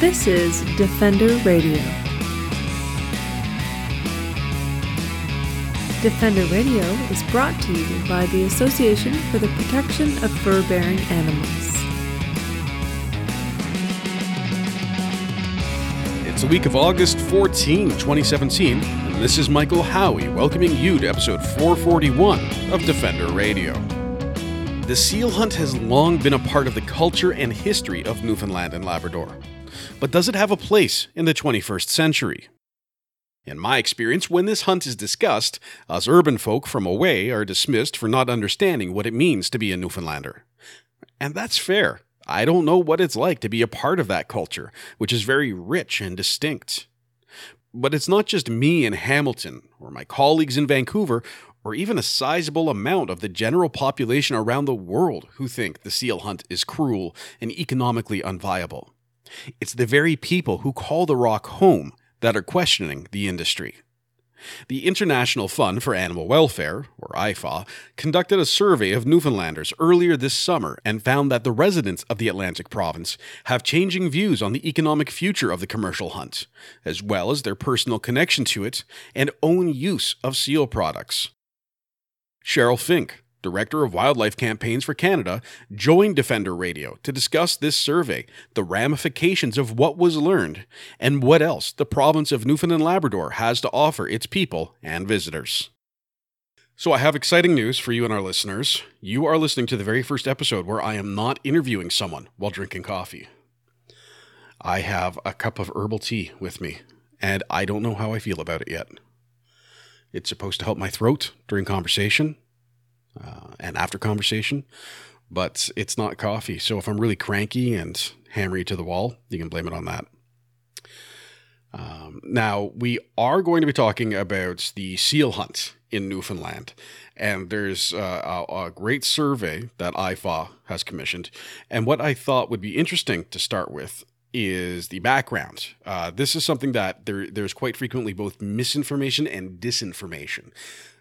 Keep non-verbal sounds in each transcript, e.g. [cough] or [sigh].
This is Defender Radio. Defender Radio is brought to you by the Association for the Protection of Fur Bearing Animals. It's the week of August 14, 2017, and this is Michael Howie welcoming you to episode 441 of Defender Radio. The seal hunt has long been a part of the culture and history of Newfoundland and Labrador. But does it have a place in the 21st century? In my experience, when this hunt is discussed, us urban folk from away are dismissed for not understanding what it means to be a Newfoundlander. And that's fair. I don't know what it's like to be a part of that culture, which is very rich and distinct. But it's not just me in Hamilton, or my colleagues in Vancouver, or even a sizable amount of the general population around the world who think the seal hunt is cruel and economically unviable. It's the very people who call the rock home that are questioning the industry. The International Fund for Animal Welfare, or IFAW, conducted a survey of Newfoundlanders earlier this summer and found that the residents of the Atlantic province have changing views on the economic future of the commercial hunt, as well as their personal connection to it and own use of seal products. Sheryl Fink, Director of Wildlife Campaigns for Canada, joined Defender Radio to discuss this survey, the ramifications of what was learned, and what else the province of Newfoundland and Labrador has to offer its people and visitors. So, I have exciting news for you and our listeners. You are listening to the very first episode where I am not interviewing someone while drinking coffee. I have a cup of herbal tea with me, and I don't know how I feel about it yet. It's supposed to help my throat during conversation, uh, and after conversation, but it's not coffee. So if I'm really cranky and hammery to the wall, you can blame it on that. Um, now, we are going to be talking about the seal hunt in Newfoundland. And there's uh, a, a, great survey that IFAW has commissioned. And what I thought would be interesting to start with is the background. Uh, this is something that there, there's quite frequently both misinformation and disinformation.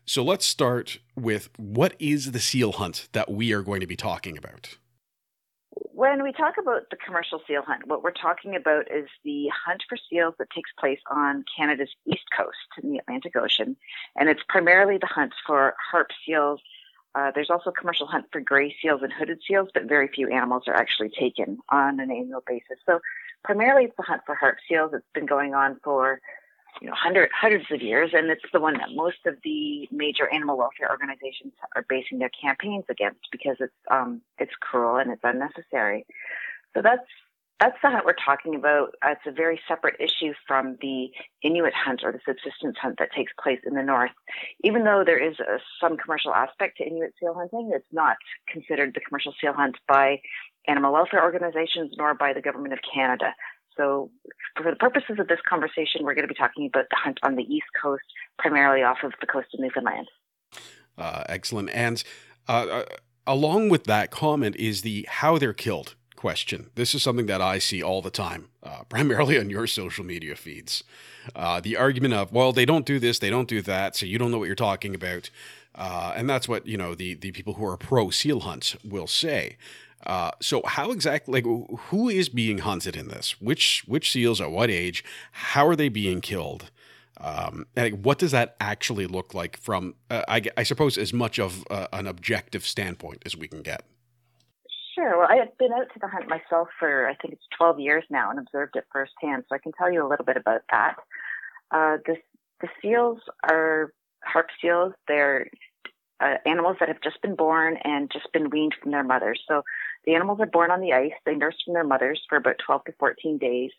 So let's start with what is the seal hunt that we are going to be talking about? When we talk about the commercial seal hunt, what we're talking about is the hunt for seals that takes place on Canada's east coast in the Atlantic Ocean. And it's primarily the hunt for harp seals. Uh, there's also a commercial hunt for gray seals and hooded seals, but very few animals are actually taken on an annual basis. So primarily it's the hunt for harp seals. It's been going on for you know, hundred, hundreds of years, and it's the one that most of the major animal welfare organizations are basing their campaigns against because it's um, it's cruel and it's unnecessary. So that's that's the hunt we're talking about. Uh, it's a very separate issue from the Inuit hunt or the subsistence hunt that takes place in the north. Even though there is a, some commercial aspect to Inuit seal hunting, it's not considered the commercial seal hunt by animal welfare organizations nor by the government of Canada. So, for the purposes of this conversation, we're going to be talking about the hunt on the East Coast, primarily off of the coast of Newfoundland. Uh, excellent. And uh, uh, along with that comment is the how they're killed question. This is something that I see all the time, uh, [laughs] primarily on your social media feeds. Uh, the argument of, well, they don't do this, they don't do that, so you don't know what you're talking about. Uh, and that's what you know the the people who are pro seal hunts will say. Uh, so how exactly like who is being hunted in this? Which which seals at what age? How are they being killed? Um, and what does that actually look like from uh, I, I, suppose as much of uh, an objective standpoint as we can get? Sure. Well, I have been out to the hunt myself for I think it's 12 years now and observed it firsthand, so I can tell you a little bit about that. Uh, the the seals are harp seals. They're uh, animals that have just been born and just been weaned from their mothers. So the animals are born on the ice. They nurse from their mothers for about 12 to 14 days.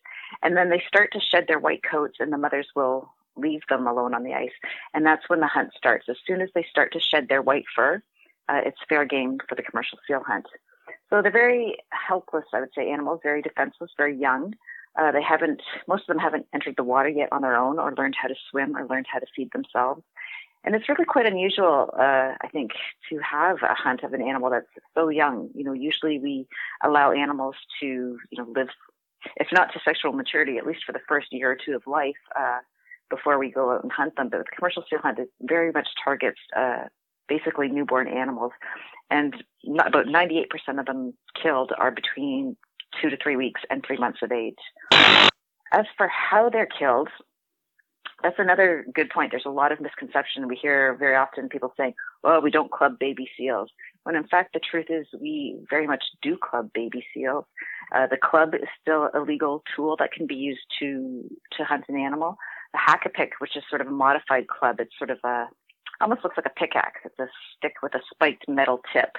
And then they start to shed their white coats, and the mothers will leave them alone on the ice. And that's when the hunt starts. As soon as they start to shed their white fur, uh, it's fair game for the commercial seal hunt. So they're very helpless, I would say, animals, very defenseless, very young. Uh, they haven't, most of them haven't entered the water yet on their own or learned how to swim or learned how to feed themselves. And it's really quite unusual, uh, I think, to have a hunt of an animal that's so young. You know, usually we allow animals to, you know, live, if not to sexual maturity, at least for the first year or two of life, uh, before we go out and hunt them. But the commercial seal hunt is very much targets, uh, basically newborn animals. And not, about 98% of them killed are between two to three weeks and three months of age. As for how they're killed, that's another good point. There's a lot of misconception. We hear very often people saying, well, we don't club baby seals. When in fact, the truth is we very much do club baby seals. Uh, the club is still a legal tool that can be used to, to hunt an animal. The hakapik, which is sort of a modified club, it's sort of a, almost looks like a pickaxe. It's a stick with a spiked metal tip.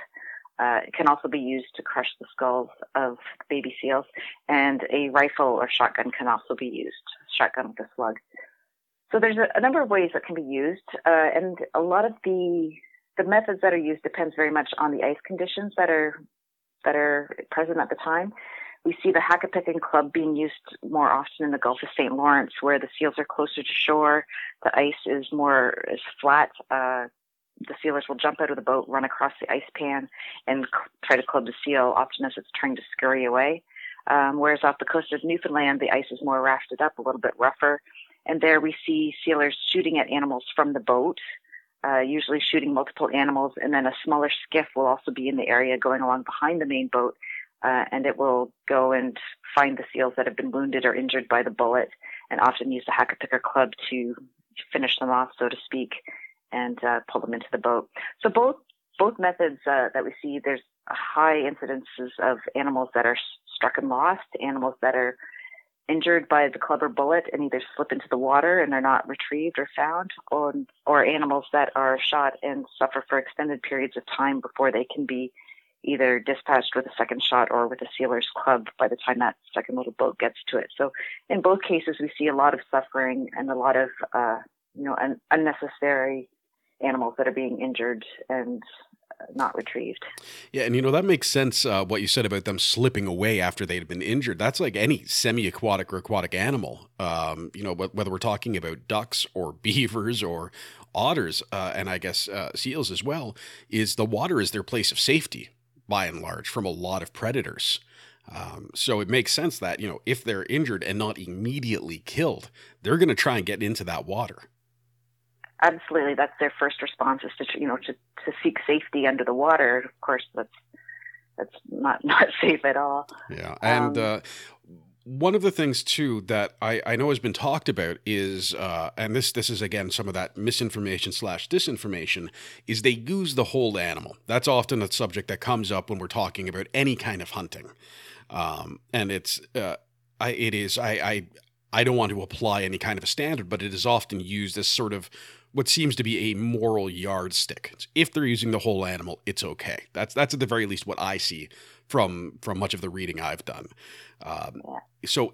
Uh, it can also be used to crush the skulls of baby seals, and a rifle or shotgun can also be used. Shotgun with a slug. So there's a, a number of ways that can be used, uh, and a lot of the the methods that are used depends very much on the ice conditions that are that are present at the time. We see the Hakapik and club being used more often in the Gulf of St. Lawrence, where the seals are closer to shore. The ice is more is flat. Uh, the sealers will jump out of the boat, run across the ice pan, and cl- try to club the seal, often as it's trying to scurry away. Um, whereas off the coast of Newfoundland, the ice is more rafted up, a little bit rougher, and there we see sealers shooting at animals from the boat, uh, usually shooting multiple animals. And then a smaller skiff will also be in the area going along behind the main boat. Uh, and it will go and find the seals that have been wounded or injured by the bullet and often use the Hakapik or club to finish them off, so to speak, and uh, pull them into the boat. So both both methods uh, that we see, there's high incidences of animals that are struck and lost, animals that are injured by the club or bullet and either slip into the water and they're not retrieved or found, or, or animals that are shot and suffer for extended periods of time before they can be either dispatched with a second shot or with a sealer's club by the time that second little boat gets to it. So in both cases, we see a lot of suffering and a lot of, uh, you know, un- unnecessary animals that are being injured and not retrieved. Yeah, and you know that makes sense. Uh, what you said about them slipping away after they'd been injured. That's like any semi-aquatic or aquatic animal. Um, you know, whether we're talking about ducks or [laughs] beavers or otters, uh, and I guess uh, seals as well, is the water is their place of safety by and large from a lot of predators. Um, so it makes sense that you know if they're injured and not immediately killed, they're going to try and get into that water absolutely that's their first response is to you know to, to seek safety under the water. Of course that's that's not [laughs] not safe at all. Yeah and um, uh, one of the things too that I, I know has been talked about is uh, and this this is again some of that misinformation slash disinformation is they use the whole animal. That's often a subject that comes up when we're talking about any kind of hunting. Um, and it's uh, I, it is I, I I don't want to apply any kind of a standard, but it is often used as sort of what seems to be a moral yardstick. If they're using the whole animal, it's okay. That's that's at the very least what I see from from much of the reading I've done. Um, so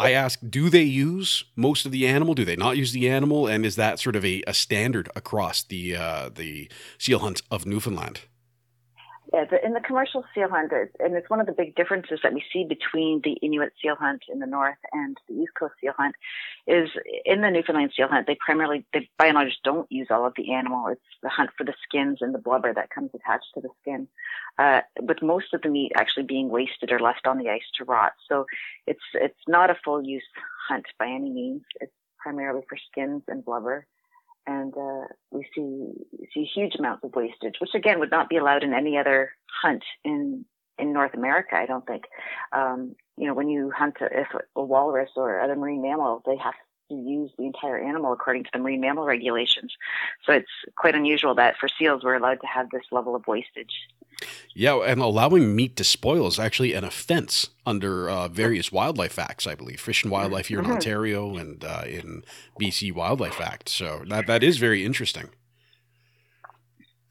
I ask, do they use most of the animal? Do they not use the animal? And is that sort of a, a standard across the uh, the seal hunt of Newfoundland? Yeah, in the commercial seal hunt, and it's one of the big differences that we see between the Inuit seal hunt in the north and the East Coast seal hunt, is in the Newfoundland seal hunt, they primarily, they by and large don't use all of the animal. It's the hunt for the skins and the blubber that comes attached to the skin, uh, with most of the meat actually being wasted or left on the ice to rot. So it's it's not a full use hunt by any means. It's primarily for skins and blubber and uh, we see see huge amounts of wastage, which again would not be allowed in any other hunt in in North America. I don't think. Um, you know, when you hunt a, if a walrus or other marine mammal, they have to use the entire animal according to the marine mammal regulations. So it's quite unusual that for seals we're allowed to have this level of wastage. Yeah, and allowing meat to spoil is actually an offense under uh, various wildlife acts, I believe. Fish and Wildlife here in mm-hmm. Ontario and uh, in BC Wildlife Act. So that that is very interesting.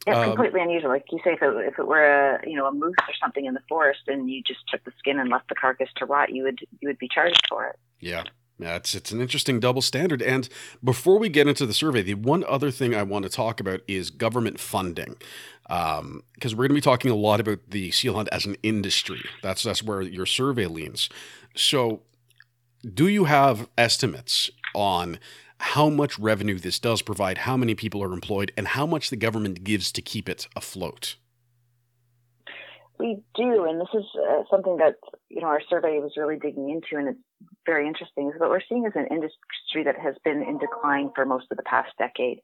It's um, completely unusual. Like you say, if it, if it were a you know a moose or something in the forest, and you just took the skin and left the carcass to rot, you would you would be charged for it. Yeah, it's it's an interesting double standard. And before we get into the survey, the one other thing I want to talk about is government funding, because um, we're going to be talking a lot about the seal hunt as an industry. That's that's where your survey leans. So, do you have estimates on how much revenue this does provide, how many people are employed, and how much the government gives to keep it afloat? We do, and this is uh, something that you know our survey was really digging into, and it's very interesting. Is what we're seeing is an industry that has been in decline for most of the past decade.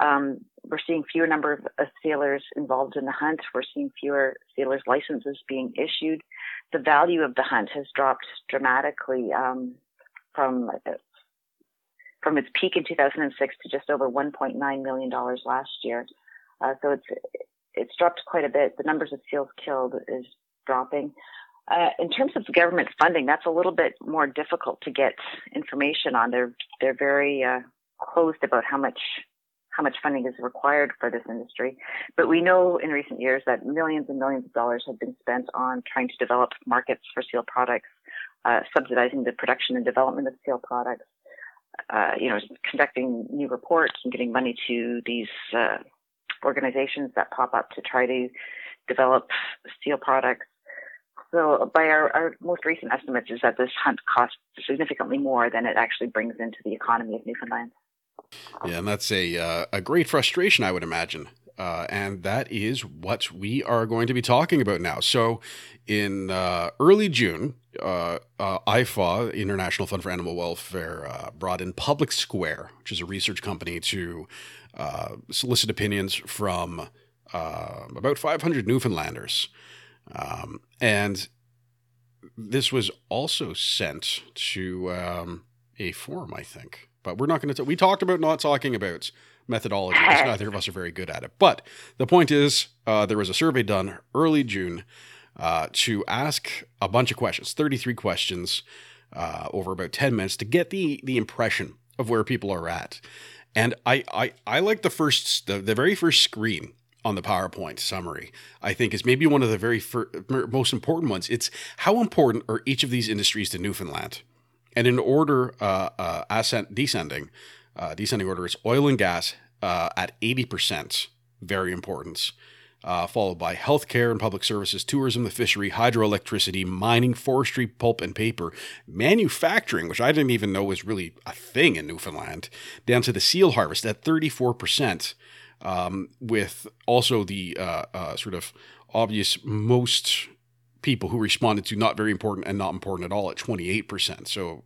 Um, we're seeing fewer number of, of sealers involved in the hunt. We're seeing fewer sealers' licenses being issued. the value of the hunt has dropped dramatically um, from from its peak in 2006 to just over 1.9 million dollars last year. Uh, so it's it's dropped quite a bit. The numbers of seals killed is dropping. Uh, in terms of government funding, that's a little bit more difficult to get information on. They're they're very uh, closed about how much how much funding is required for this industry. But we know in recent years that millions and millions of dollars have been spent on trying to develop markets for seal products, uh, subsidizing the production and development of seal products, uh, you know, conducting new reports and getting money to these uh, organizations that pop up to try to develop seal products. So, by our, our most recent estimates, is that this hunt costs significantly more than it actually brings into the economy of Newfoundland. Yeah, and that's a uh, a great frustration, I would imagine. Uh, and that is what we are going to be talking about now. So, in uh, early June, uh, uh IFAW, International Fund for Animal Welfare, uh, brought in Public Square, which is a research company, to uh, solicit opinions from about 500 Newfoundlanders. Um, and this was also sent to um, a forum, I think. But we're not going to. We talked about not talking about methodology because [laughs] neither of us are very good at it. But the point is, uh, there was a survey done early June uh, to ask a bunch of questions, 33 questions uh, over about 10 minutes to get the the impression of where people are at. And I I, I like the first the, the very first screen on the PowerPoint summary, I think is maybe one of the very fir- most important ones. It's how important are each of these industries to Newfoundland? And in order, uh, uh, ascent, descending, uh, descending order is oil and gas uh, at 80%, very important, uh, followed by healthcare and public services, tourism, the fishery, hydroelectricity, mining, forestry, pulp and paper, manufacturing, which I didn't even know was really a thing in Newfoundland, down to the seal harvest at 34%, um, with also the uh, sort of obvious most people who responded to not very important and not important at all at 28%. So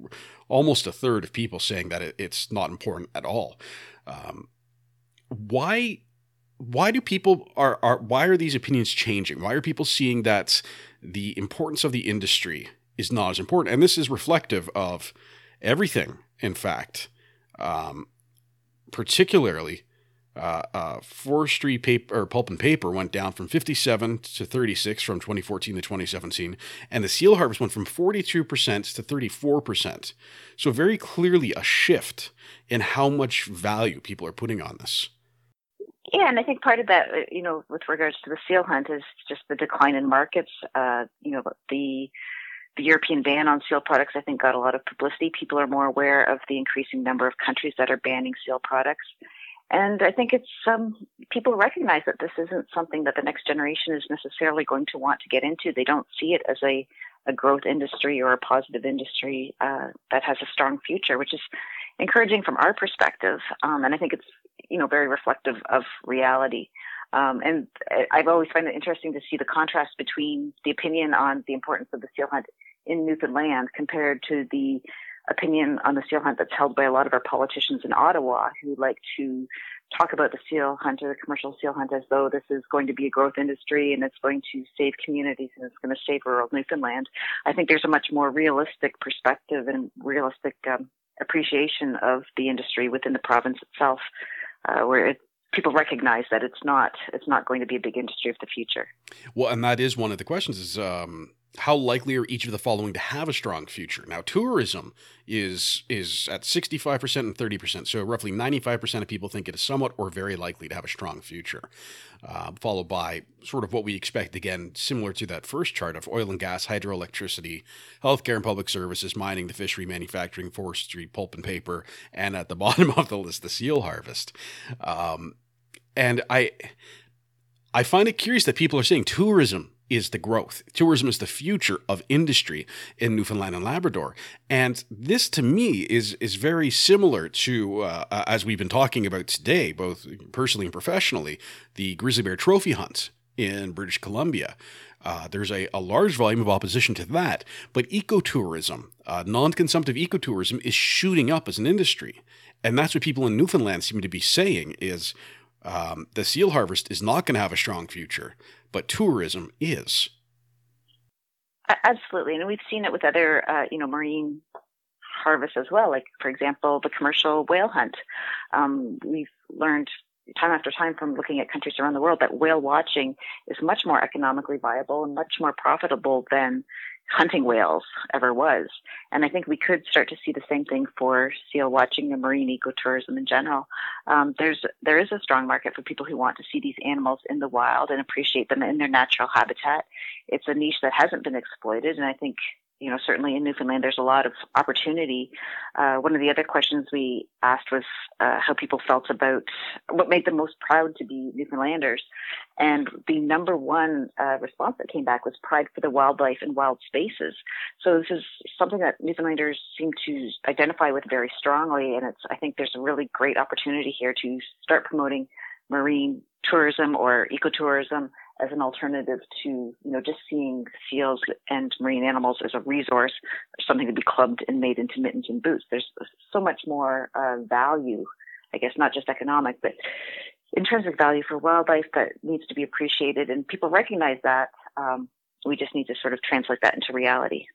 almost a third of people saying that it, it's not important at all. Um, why why do people are, are why are these opinions changing? Why are people seeing that the importance of the industry is not as important? And this is reflective of everything, in fact, um, particularly uh, uh, forestry paper or pulp and paper went down from 57 to 36 from 2014 to 2017, and the seal harvest went from 42% to 34%. So very clearly a shift in how much value people are putting on this. Yeah, and I think part of that, uh, you know, with regards to the seal hunt, is just the decline in markets. Uh, you know, the the European ban on seal products, I think, got a lot of publicity. People are more aware of the increasing number of countries that are banning seal products. And I think it's um, people recognize that this isn't something that the next generation is necessarily going to want to get into. They don't see it as a, a growth industry or a positive industry uh, that has a strong future, which is encouraging from our perspective. Um, and I think it's you know very reflective of reality. Um, and I've always found it interesting to see the contrast between the opinion on the importance of the seal hunt in Newfoundland compared to the opinion on the seal hunt that's held by a lot of our politicians in Ottawa who like to talk about the seal hunt or the commercial seal hunt as though this is going to be a growth industry and it's going to save communities and it's going to save rural Newfoundland. I think there's a much more realistic perspective and realistic um, appreciation of the industry within the province itself, uh, where it, people recognize that it's not it's not going to be a big industry of the future. Well, and that is one of the questions: is um, how likely are each of the following to have a strong future? Now, tourism is is at 65% and 30%, so roughly 95% of people think it is somewhat or very likely to have a strong future, uh, followed by sort of what we expect, again, similar to that first chart of oil and gas, hydroelectricity, healthcare and public services, mining, the fishery, manufacturing, forestry, pulp and paper, and at the [laughs] bottom of the list, the seal harvest. Um, and I, I find it curious that people are saying tourism is the growth. Tourism is the future of industry in Newfoundland and Labrador. And this to me is is very similar to uh, uh, as we've been talking about today, both personally and professionally, the grizzly bear trophy hunts in British Columbia. Uh, there's a, a large volume of opposition to that, but ecotourism, uh, non-consumptive ecotourism, is shooting up as an industry, and that's what people in Newfoundland seem to be saying is um, the seal harvest is not going to have a strong future but tourism is. Absolutely, and we've seen it with other, uh, you know, marine harvests as well. Like, for example, the commercial whale hunt. Um, we've learned time after time from looking at countries around the world that whale watching is much more economically viable and much more profitable than hunting whales ever was. And I think we could start to see the same thing for seal watching and marine ecotourism in general. Um, there's there is a strong market for people who want to see these animals in the wild and appreciate them in their natural habitat. It's a niche that hasn't been exploited, and I think you know, certainly in Newfoundland, there's a lot of opportunity. Uh, one of the other questions we asked was uh, how people felt about what made them most proud to be Newfoundlanders. And the number one uh, response that came back was pride for the wildlife and wild spaces. So this is something that Newfoundlanders seem to identify with very strongly. And it's, I think there's a really great opportunity here to start promoting marine tourism or ecotourism as an alternative to, you know, just seeing seals and marine animals as a resource, something to be clubbed and made into mittens and boots. There's so much more uh, value, I guess, not just economic, but in terms of value for wildlife that needs to be appreciated, and people recognize that. Um, we just need to sort of translate that into reality.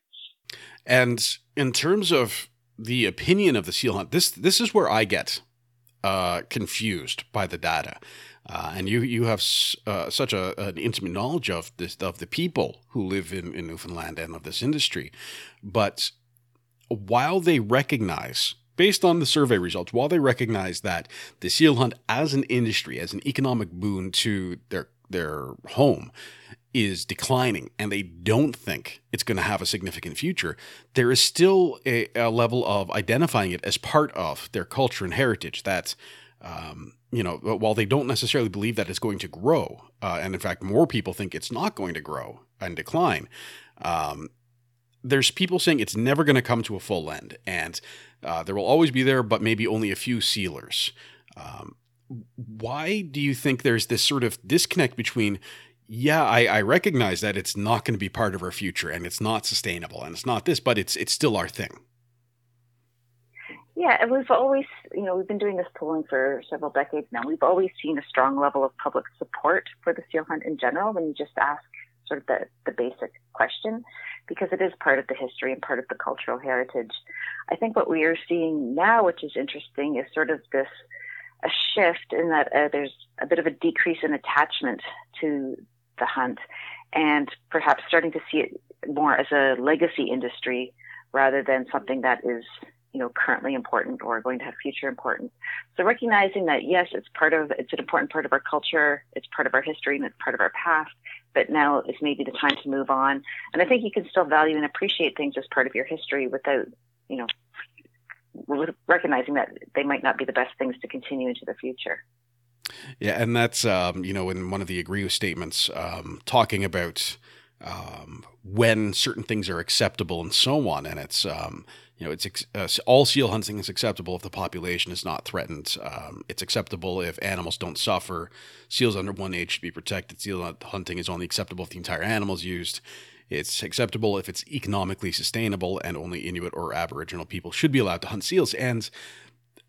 And in terms of the opinion of the seal hunt, this this is where I get uh, confused by the data. Uh, and you you have uh, such a, an intimate knowledge of this of the people who live in, in Newfoundland and of this industry, but while they recognize based on the survey results, while they recognize that the seal hunt as an industry, as an economic boon to their their home, is declining and they don't think it's going to have a significant future, there is still a, a, level of identifying it as part of their culture and heritage that um, you know, while they don't necessarily believe that it's going to grow, uh, and in fact, more people think it's not going to grow and decline, um, there's people saying it's never going to come to a full end, and uh, there will always be there, but maybe only a few sealers. Um, why do you think there's this sort of disconnect between, yeah, I, I recognize that it's not going to be part of our future and it's not sustainable and it's not this, but it's it's still our thing. Yeah, and we've always, you know, we've been doing this polling for several decades now. We've always seen a strong level of public support for the seal hunt in general when you just ask sort of the, the basic question, because it is part of the history and part of the cultural heritage. I think what we are seeing now, which is interesting, is sort of this a shift in that uh, there's a bit of a decrease in attachment to the hunt and perhaps starting to see it more as a legacy industry rather than something that is you know, currently important or going to have future importance. So recognizing that yes, it's part of, it's an important part of our culture, it's part of our history and it's part of our past, but now is maybe the time to move on. And I think you can still value and appreciate things as part of your history without, you know, recognizing that they might not be the best things to continue into the future. Yeah, and that's um, you know in one of the agree with statements um, talking about um, when certain things are acceptable and so on, and it's um, you know, it's uh, all seal hunting is acceptable if the population is not threatened. Um, it's acceptable if animals don't suffer. Seals under one age should be protected. Seal hunting is only acceptable if the entire animal is used. It's acceptable if it's economically sustainable, and only Inuit or Aboriginal people should be allowed to hunt seals. And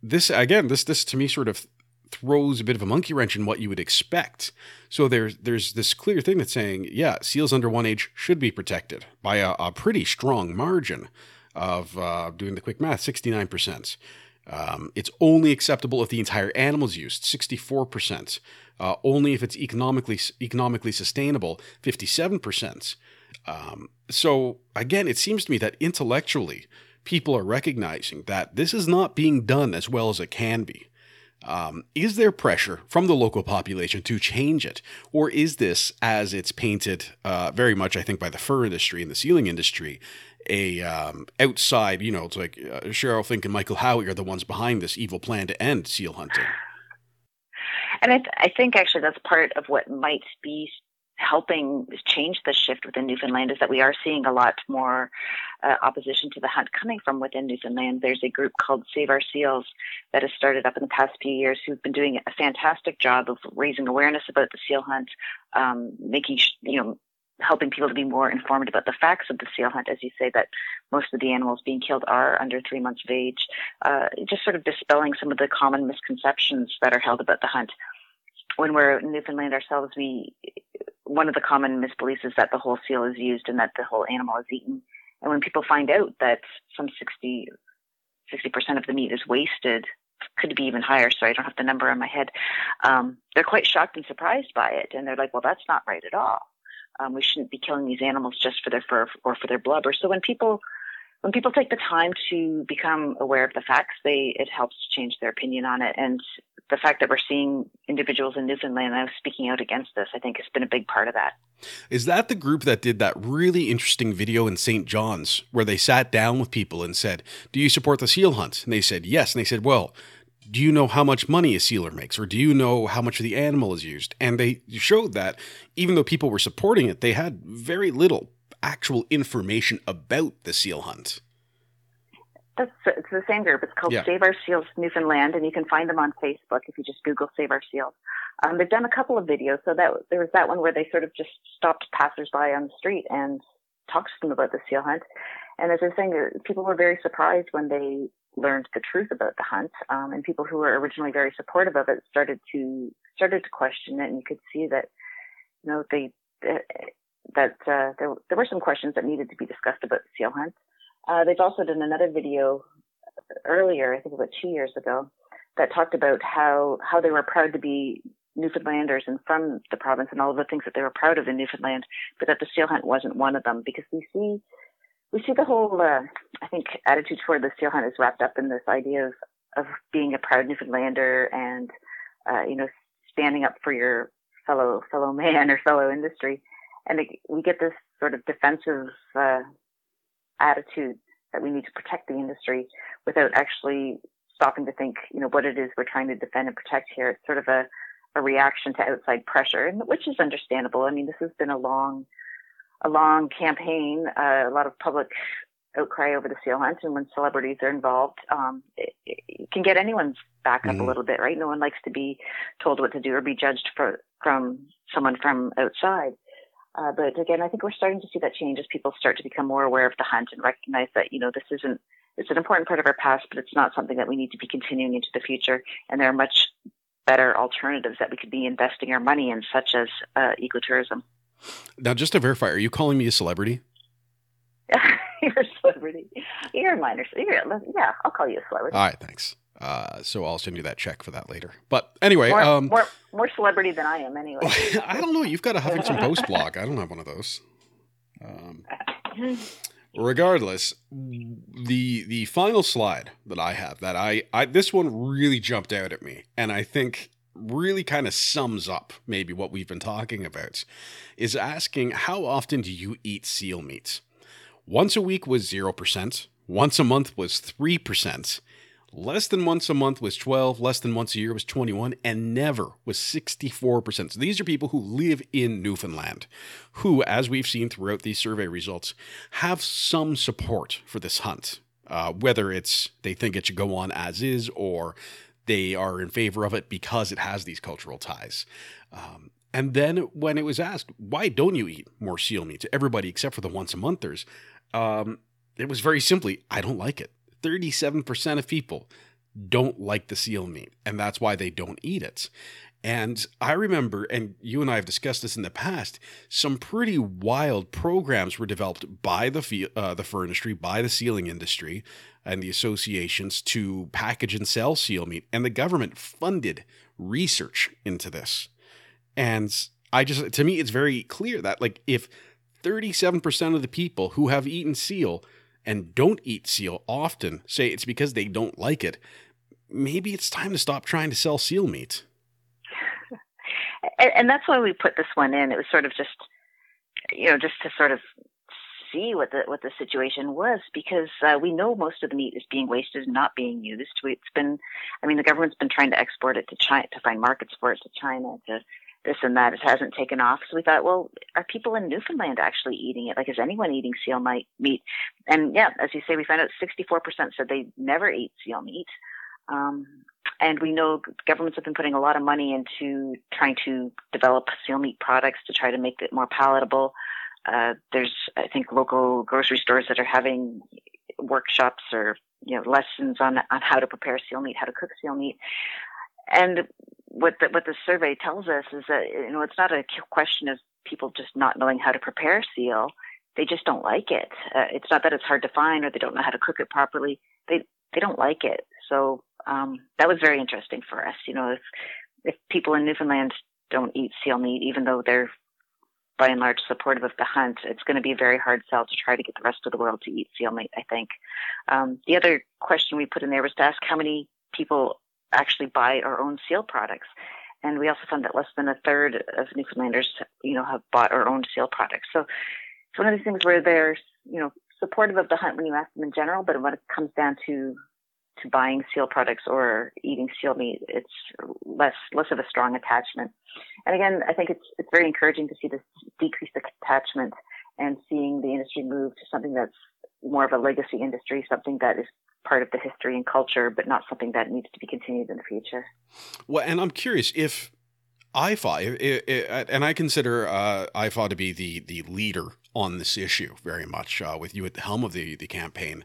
this, again, this this to me sort of throws a bit of a monkey wrench in what you would expect. So there's there's this clear thing that's saying, yeah, seals under one age should be protected by a, a pretty strong margin of uh, doing the quick math, 69%. Um, it's only acceptable if the entire animal is used, 64%. Uh, only if it's economically economically sustainable, 57%. Um, so again, it seems to me that intellectually, people are recognizing that this is not being done as well as it can be. Um, is there pressure from the local population to change it? Or is this, as it's painted uh, very much, I think, by the fur industry and the sealing industry, a um, outside, you know, it's like uh, Sheryl Fink and Michael Howie are the ones behind this evil plan to end seal hunting. And I, th- I think actually that's part of what might be helping change the shift within Newfoundland is that we are seeing a lot more uh, opposition to the hunt coming from within Newfoundland. There's a group called Save Our Seals that has started up in the past few years who've been doing a fantastic job of raising awareness about the seal hunt, um, making, you know, helping people to be more informed about the facts of the seal hunt, as you say, that most of the animals being killed are under three months of age, uh, just sort of dispelling some of the common misconceptions that are held about the hunt. When we're in Newfoundland ourselves, we one of the common misbeliefs is that the whole seal is used and that the whole animal is eaten. And when people find out that some 60, 60% of the meat is wasted, could be even higher, so I don't have the number in my head, um, they're quite shocked and surprised by it. And they're like, well, that's not right at all. Um, we shouldn't be killing these animals just for their fur or for their blubber. So when people when people take the time to become aware of the facts, they it helps change their opinion on it. And the fact that we're seeing individuals in Newfoundland now speaking out against this, I think, has been a big part of that. Is that the group that did that really interesting video in St. John's where they sat down with people and said, "Do you support the seal hunt?" And they said, "Yes." And they said, "Well." Do you know how much money a sealer makes, or do you know how much of the animal is used? And they showed that even though people were supporting it, they had very little actual information about the seal hunt. That's it's the same group. It's called yeah. Save Our Seals Newfoundland, and you can find them on Facebook if you just Google Save Our Seals. Um, they've done a couple of videos. So that there was that one where they sort of just stopped passersby on the street and talked to them about the seal hunt. And as I was saying, uh, people were very surprised when they learned the truth about the hunt. Um, and people who were originally very supportive of it started to started to question it, and you could see that you know they uh, that uh, there, there were some questions that needed to be discussed about the seal hunt. Uh, they've also done another video earlier, I think about two years ago, that talked about how, how they were proud to be Newfoundlanders and from the province and all of the things that they were proud of in Newfoundland, but that the seal hunt wasn't one of them because we see we see the whole uh, I think attitude toward the seal hunt is wrapped up in this idea of of being a proud Newfoundlander and uh, you know standing up for your fellow fellow [laughs] man or fellow industry and it, we get this sort of defensive uh, attitude that we need to protect the industry without actually stopping to think, you know, what it is we're trying to defend and protect here. It's sort of a, a reaction to outside pressure, which is understandable. I mean, this has been a long, a long campaign, uh, a lot of public outcry over the seal hunt, and when celebrities are involved, um, it, it can get anyone's back up mm-hmm. a little bit, right? No one likes to be told what to do or be judged for from someone from outside. Uh, but again, I think we're starting to see that change as people start to become more aware of the hunt and recognize that, you know, this isn't, it's an important part of our past, but it's not something that we need to be continuing into the future. And there are much better alternatives that we could be investing our money in, such as uh, ecotourism. Now, just to verify, are you calling me a celebrity? [laughs] you're a celebrity. You're a minor. You're, yeah, I'll call you a celebrity. All right, thanks. Uh, so I'll send you that check for that later. But anyway, more, um, more, more celebrity than I am, anyway. [laughs] I don't know. You've got a Huffington [laughs] Post blog. I don't have one of those. Um, regardless, the the final slide that I have that I, I this one really jumped out at me, and I think really kind of sums up maybe what we've been talking about is asking how often do you eat seal meat? Once a week was 0%, once a month was 3%, Less than once a month was 12, less than once a year was 21, and never was 64%. So these are people who live in Newfoundland, who, as we've seen throughout these survey results, have some support for this hunt. Uh, whether it's they think it should go on as is or they are in favor of it because it has these cultural ties. Um, and then when it was asked, why don't you eat more seal meat to everybody except for the once a monthers? Um, it was very simply, I don't like it. 37% of people don't like the seal meat, and that's why they don't eat it. And I remember, and you and I have discussed this in the past, some pretty wild programs were developed by the uh, the fur industry, by the sealing industry, and the associations to package and sell seal meat, and the government funded research into this. And I just, to me, it's very clear that like if 37% of the people who have eaten seal and don't eat seal often say it's because they don't like it, maybe it's time to stop trying to sell seal meat. And, and that's why we put this one in. It was sort of just, you know, just to sort of see what the what the situation was because uh, we know most of the meat is being wasted and not being used. It's been, I mean, the government's been trying to export it to China to find markets for it to China to this and that. It hasn't taken off. So we thought, well, are people in Newfoundland actually eating it? Like, is anyone eating seal meat? And yeah, as you say, we found out 64% said they never eat seal meat. Um, and we know governments have been putting a lot of money into trying to develop seal meat products to try to make it more palatable. Uh, there's, I think, local grocery stores that are having workshops or you know lessons on on how to prepare seal meat, how to cook seal meat. And what the, what the survey tells us is that you know it's not a question of people just not knowing how to prepare seal. They just don't like it. Uh, it's not that it's hard to find or they don't know how to cook it properly. They they don't like it. So um, that was very interesting for us. You know, if if people in Newfoundland don't eat seal meat, even though they're by and large supportive of the hunt, it's going to be a very hard sell to try to get the rest of the world to eat seal meat, I think. Um, the other question we put in there was to ask how many people actually buy our own seal products. And we also found that less than a third of Newfoundlanders, you know, have bought our own seal products. So it's one of these things where they're, you know, supportive of the hunt when you ask them in general, but when it comes down to to buying seal products or eating seal meat, it's less less of a strong attachment. And again, I think it's it's very encouraging to see this decreased attachment and seeing the industry move to something that's more of a legacy industry, something that is part of the history and culture, but not something that needs to be continued in the future. Well, and I'm curious if IFAW, and I consider uh, IFAW to be the the leader on this issue very much, uh, with you at the helm of the the campaign.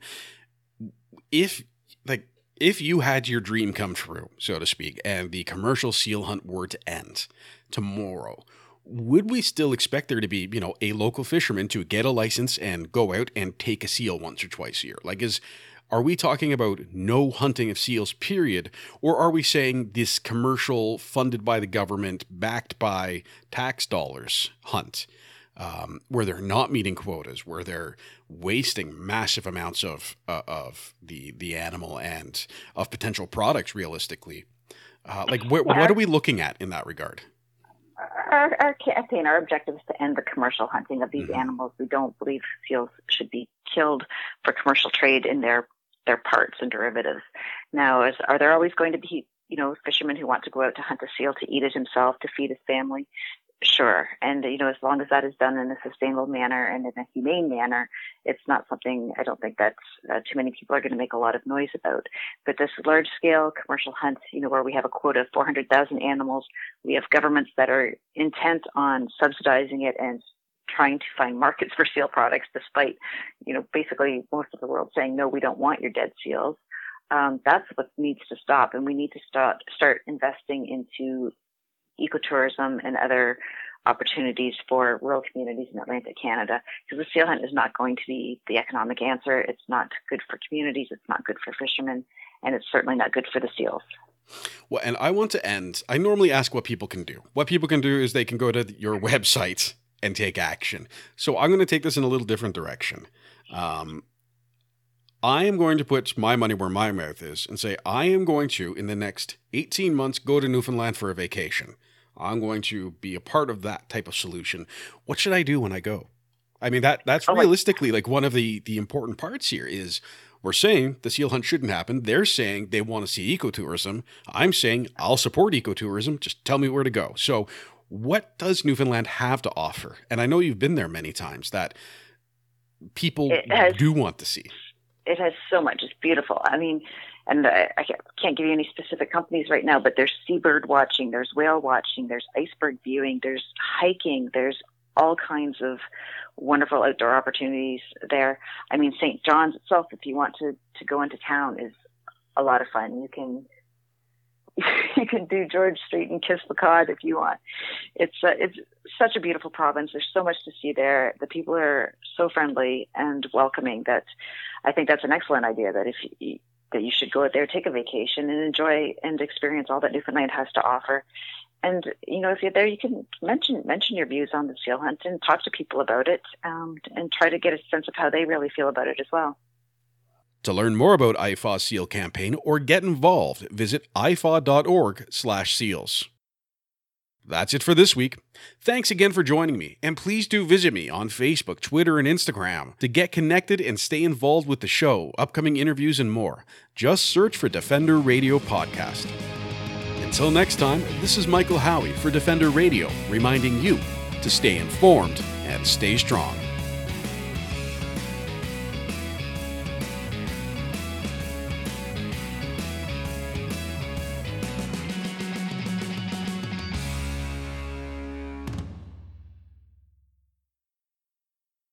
If like if you had your dream come true, so to speak, and the commercial seal hunt were to end tomorrow, would we still expect there to be, you know, a local fisherman to get a license and go out and take a seal once or twice a year? Like, is are we talking about no hunting of seals, period? Or are we saying this commercial, funded by the government, backed by tax dollars hunt, um, where they're not meeting quotas, where they're wasting massive amounts of, uh, of the, the animal and of potential products, realistically? Uh, like, wh- what are we looking at in that regard? Our, our campaign, our objective is to end the commercial hunting of these mm-hmm. animals. We don't believe seals should be killed for commercial trade in their their parts and derivatives. Now, is, are there always going to be, you know, fishermen who want to go out to hunt a seal to eat it himself, to feed his family? Sure. And, you know, as long as that is done in a sustainable manner and in a humane manner, it's not something I don't think that uh, too many people are going to make a lot of noise about. But this large scale commercial hunt, you know, where we have a quota of 400,000 animals, we have governments that are intent on subsidizing it and trying to find markets for seal products, despite, you know, basically most of the world saying, no, we don't want your dead seals. Um, that's what needs to stop. And we need to start, start investing into ecotourism and other opportunities for rural communities in Atlantic Canada because the seal hunt is not going to be the economic answer. It's not good for communities. It's not good for fishermen and it's certainly not good for the seals. Well, and I want to end. I normally ask what people can do. What people can do is they can go to your [laughs] website and take action. So I'm going to take this in a little different direction. Um, I am going to put my money where my mouth is and say, I am going to, in the next 18 months, go to Newfoundland for a vacation. I'm going to be a part of that type of solution. What should I do when I go? I mean, that that's oh, realistically like one of the, the important parts here is we're saying the seal hunt shouldn't happen. They're saying they want to see ecotourism. I'm saying I'll support ecotourism. Just tell me where to go. So what does Newfoundland have to offer? And I know you've been there many times that people has, do want to see. It has so much. It's beautiful. I mean, and I, I can't give you any specific companies right now, but there's seabird watching, there's whale watching, there's iceberg viewing, there's hiking, there's all kinds of wonderful outdoor opportunities there. I mean, St. John's itself, if you want to, to go into town, is a lot of fun. You can [laughs] you can do George Street and Kisscod if you want. It's uh, it's such a beautiful province. There's so much to see there. The people are so friendly and welcoming that I think that's an excellent idea. That if you, that you should go out there, take a vacation, and enjoy and experience all that Newfoundland has to offer. And you know, if you're there, you can mention mention your views on the seal hunt and talk to people about it, um, and try to get a sense of how they really feel about it as well. To learn more about IFAW SEAL campaign or get involved, visit ifaw.org/seals. That's it for this week. Thanks again for joining me, and please do visit me on Facebook, Twitter, and Instagram to get connected and stay involved with the show, upcoming interviews, and more. Just search for Defender Radio Podcast. Until next time, this is Michael Howie for Defender Radio, reminding you to stay informed and stay strong.